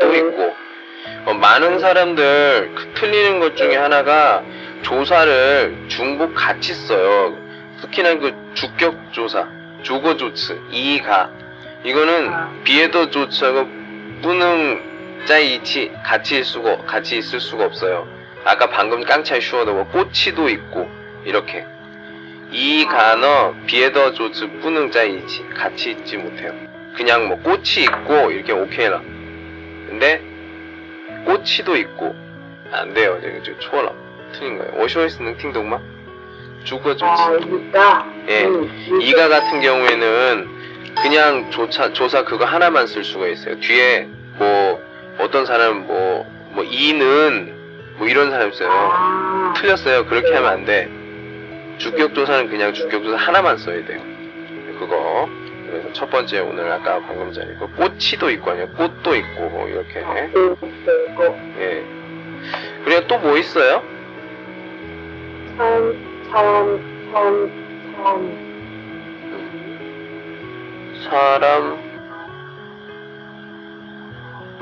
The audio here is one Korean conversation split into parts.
또 있고 어, 많은 사람들 그 틀리는 것 중에 하나가 조사를 중복 같이 써요. 특히나 그 주격 조사, 조거 조츠, 이가 이거는 아. 비에더 조츠하고 뿌능 짜이치 같이 쓰고 같이 있을 수가 없어요. 아까 방금 깡차이 슈어도 뭐 꼬치도 있고 이렇게 이 간어 비에더 조츠 뿌능 짜이치 같이 있지 못해요. 그냥 뭐 꽃이 있고 이렇게 오케이라. 근데 꼬치도 있고 안 돼요. 저기 저 초라 틀린 거예요. 오쇼이스는 팅동마 주거 조치. 아. 예. 음, 이가 같은 경우에는 그냥 조차, 조사 그거 하나만 쓸 수가 있어요. 뒤에 뭐 어떤 사람 뭐, 뭐 이는 뭐 이런 사람 있어요. 아, 틀렸어요. 그렇게 하면 안 돼. 주격 조사는 그냥 주격 조사 하나만 써야 돼요. 그거. 그래서 첫 번째 오늘 아까 방금 전에 그 꼬치도 있고 아니요 꽃도 있고 뭐 이렇게 또 있고, 예. 그리고 또 뭐 있어요? 참, 참, 참, 참. 사람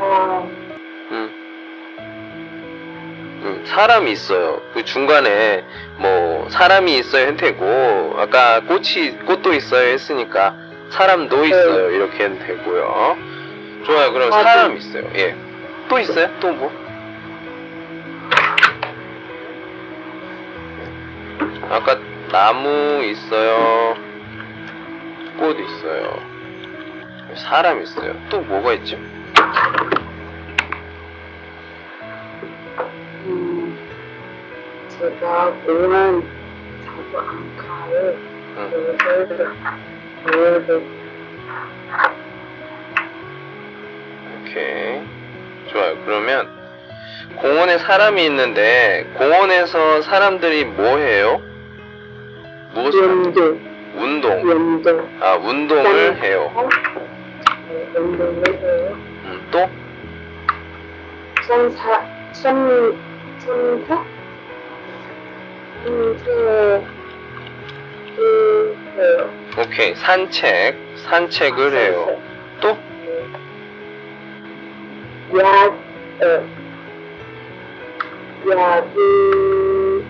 아, 음. 음, 사람이 있어요. 그 중간에 뭐 사람이 있어야 했고 아까 꽃이 꽃도 있어야 했으니까 사람도 있어요. 이렇게 하면 되고요. 좋아요. 그럼 맞아. 사람 있어요. 예. 또 있어요? 또 뭐? 아까 나무 있어요. 꽃 있어요. 사람 있어요. 또 뭐가 있죠? 음, 제가 공원 자주 안 가요. 응. 그래서, 오케이. 좋아요. 그러면 공원에 사람이 있는데 공원에서 사람들이 뭐 해요? 무엇을? 운동, 운동. 운동. 아, 운동을 해요. 네, 운동을 해요. 음, 또? 천사, 천, 천사? 천사, 그, 해요. 오케이. 산책. 산책을 해요. 또? 야, 어, 야구,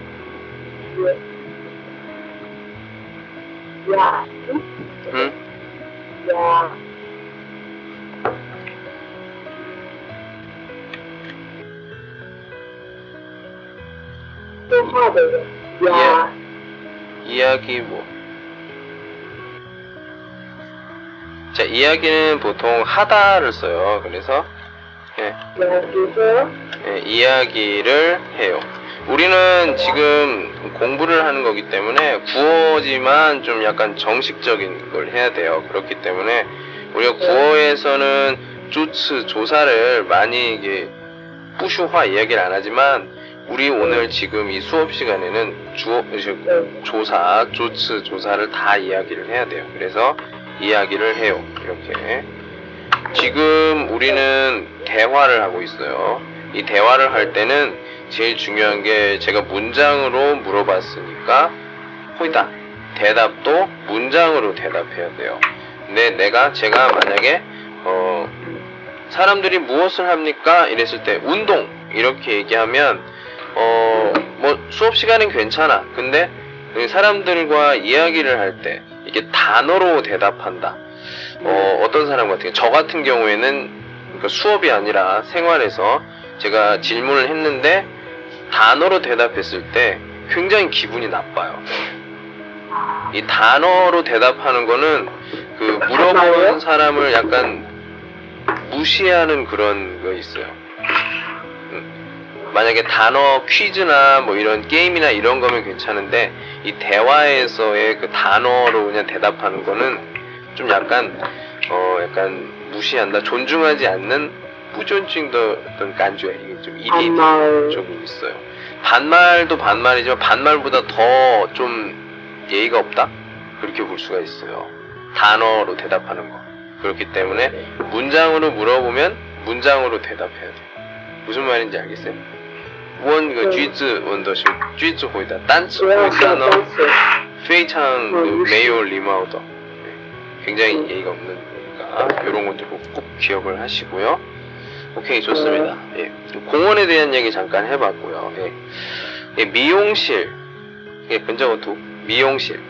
야, 음? 야, 또 하래요. 야, 이야기 뭐? 자, 이야기는 보통 하다를 써요. 그래서 예, 여기서, 예, 이야기를 해요. 우리는 지금 공부를 하는 거기 때문에 구어지만 좀 약간 정식적인 걸 해야 돼요. 그렇기 때문에 우리가 구어에서는 조츠 조사를 많이 이게 뿌슈화 이야기를 안 하지만 우리 오늘 지금 이 수업 시간에는 주어 네, 조사 조츠 조사를 다 이야기를 해야 돼요. 그래서 이야기를 해요. 이렇게 지금 우리는 대화를 하고 있어요. 이 대화를 할 때는 제일 중요한 게 제가 문장으로 물어봤으니까 호이다 대답도 문장으로 대답해야 돼요. 근데 내가 제가 만약에 어 사람들이 무엇을 합니까? 이랬을 때 운동 이렇게 얘기하면 어 뭐 수업 시간은 괜찮아. 근데 그 사람들과 이야기를 할 때 이게 단어로 대답한다. 어, 어떤 사람 같은 저 같은 경우에는 그러니까 수업이 아니라 생활에서 제가 질문을 했는데 단어로 대답했을 때 굉장히 기분이 나빠요. 이 단어로 대답하는 거는 그 물어보는 사람을 약간 무시하는 그런 거 있어요. 음, 만약에 단어 퀴즈나 뭐 이런 게임이나 이런 거면 괜찮은데 이 대화에서의 그 단어로 그냥 대답하는 거는 좀 약간 어 약간 무시한다, 존중하지 않는 어떤 간주에 이게 좀 일이 반말. 조금 있어요. 반말도 반말이지만 반말보다 더 좀 예의가 없다? 그렇게 볼 수가 있어요. 단어로 대답하는 거. 그렇기 때문에 문장으로 물어보면 문장으로 대답해야 돼요. 무슨 말인지 알겠어요? 원 그 네. 句子问的是句子回答，单词不要回答呢说单词。非常그 음. 没有礼貌的 굉장히 예의가 없는 거니까 이런 것들 꼭, 꼭 기억을 하시고요. 오케이 좋습니다. 예. 공원에 대한 얘기 잠깐 해봤고요. 예. 예, 미용실. 예, 번쩍어두 미용실.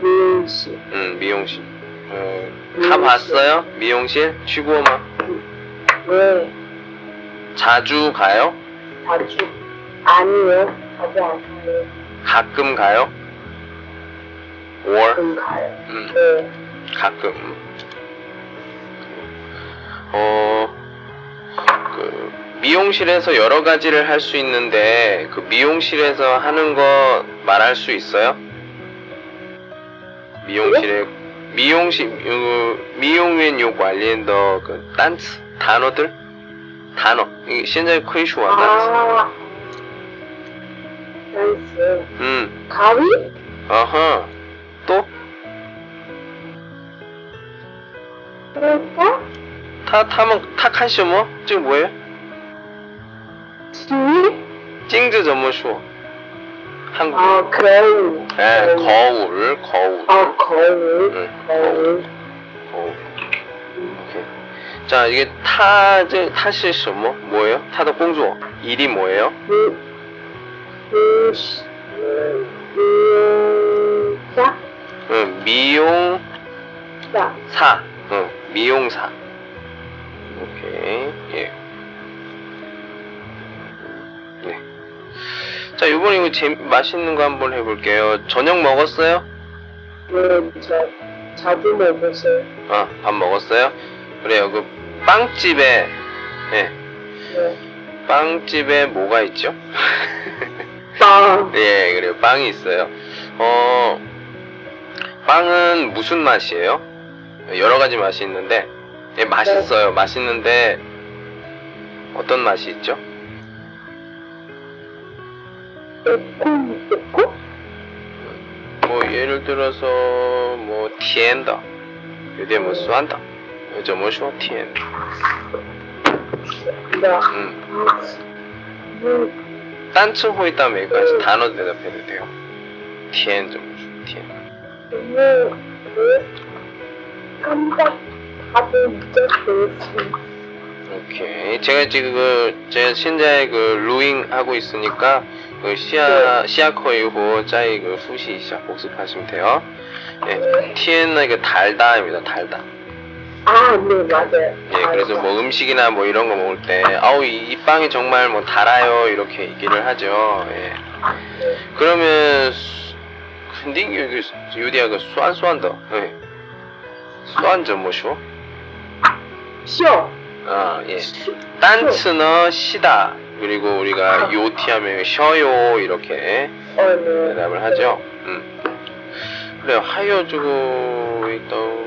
미용실. 음, 미용실. 어, 미용실. 가봤어요? 미용실? 취구어마 네, 자주 가요? 자주. 아니요, 자주 안 가요. 가끔 가요? or 가끔 가요. 음, 네. 가끔. 어, 그, 미용실에서 여러 가지를 할 수 있는데, 그 미용실에서 하는 거 말할 수 있어요? 미용실에, 미용실, 어, 미용원 요 관련的 그, 단词, 단어들? 단어. 이게 现在可以说单词. 아, 댄스. 음, 가위? 어허. 또? 그럴까? 他他们他看什么？这个뭐예요？ 지휘? 镜子怎么说？한국 아, 거울. 예, 거울, 거울. 아, 거울. 응, 거울. 거울. 자 이게 타즈 타시 뭐 뭐예요? 타도 공주 일이 뭐예요? 미용사 응, 미용사 응, 미용사 오케이 예. 네. 자 이번에 이거 재 맛있는 거 한번 해볼게요 저녁 먹었어요? 네 자, 자주 먹었어요 어, 아밥 먹었어요? 그래요 그 빵집에 예. 네. 빵집에 뭐가 있죠? 빵. 예, 그래요. 빵이 있어요. 어, 빵은 무슨 맛이에요? 여러 가지 맛이 있는데, 예, 맛있어요. 네. 맛있는데, 어떤 맛이 있죠? 조금 있고 뭐, 예를 들어서, 뭐, 티엔더, 요대 뭐, 수한다. 怎么说甜? 네. 음, 음, 딴츠 호이다 메이까지 단어 대답해도 돼요. 甜怎么说?甜. 음, 그, 깜짝 밥을 잊었어요. 오케이. 제가 지금 그, 제가 현재 그, 루잉 하고 있으니까, 그, 시아, 시아커 이후, 짜이 그, 후시 시작 복습하시면 돼요. 예. 티엔은 이거 달다입니다, 달다. 아, 네, 맞아요. 예, 그래서 뭐 음식이나 뭐 이런 거 먹을 때, 아우, 이, 이 빵이 정말 뭐 달아요, 이렇게 얘기를 하죠. 예. 네. 그러면, 수- 근데 이게, 유디아가 쏘안쏘안더. 예. 쏘안저 뭐쇼? 쇼. 아, 예. 딴츠는 시다. 그리고 우리가 요티 하면 쉬어요 이렇게 어, 네. 대답을 하죠. 음. 그래요. 하여 주고 있던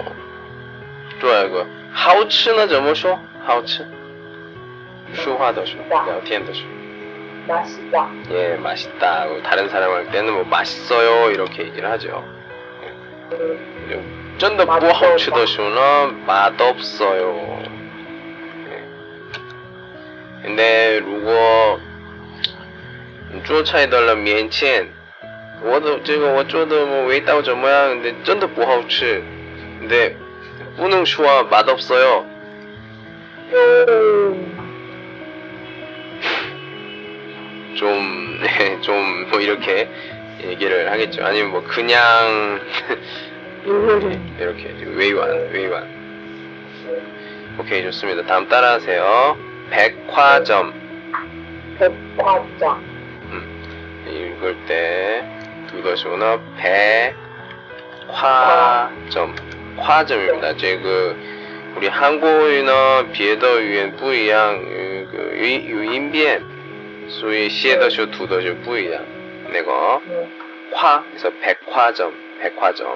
이터. 좋아요, 이거. 하우츠는 怎么说? 하우츠. 说话的说, 聊天的说. 맛있다. 예, 맛있다. 다른 사람 할 때는 뭐 맛있어요, 이렇게 얘기를 하죠. 음, 真的不好吃的时候呢, 맛없어요. 예. 근데 如果做菜的人面前，我的这个我做的뭐味道怎么样？근데 真的不好吃。근데 우능 슈아 맛없어요. 좀, 네, 좀, 뭐, 이렇게 얘기를 하겠죠. 아니면 뭐, 그냥, 음. 이렇게, 외이완, 외이완. 오케이, 좋습니다. 다음 따라하세요. 백화점. 백화점. 음, 읽을 때, 두 가지 오나, 백화점. 화점입니다. 这个 우리 한국어는 别的语言不一样，有个有有音变，所以写的时候读的就不一样。那个 음, 화 그래서 백화점 백화점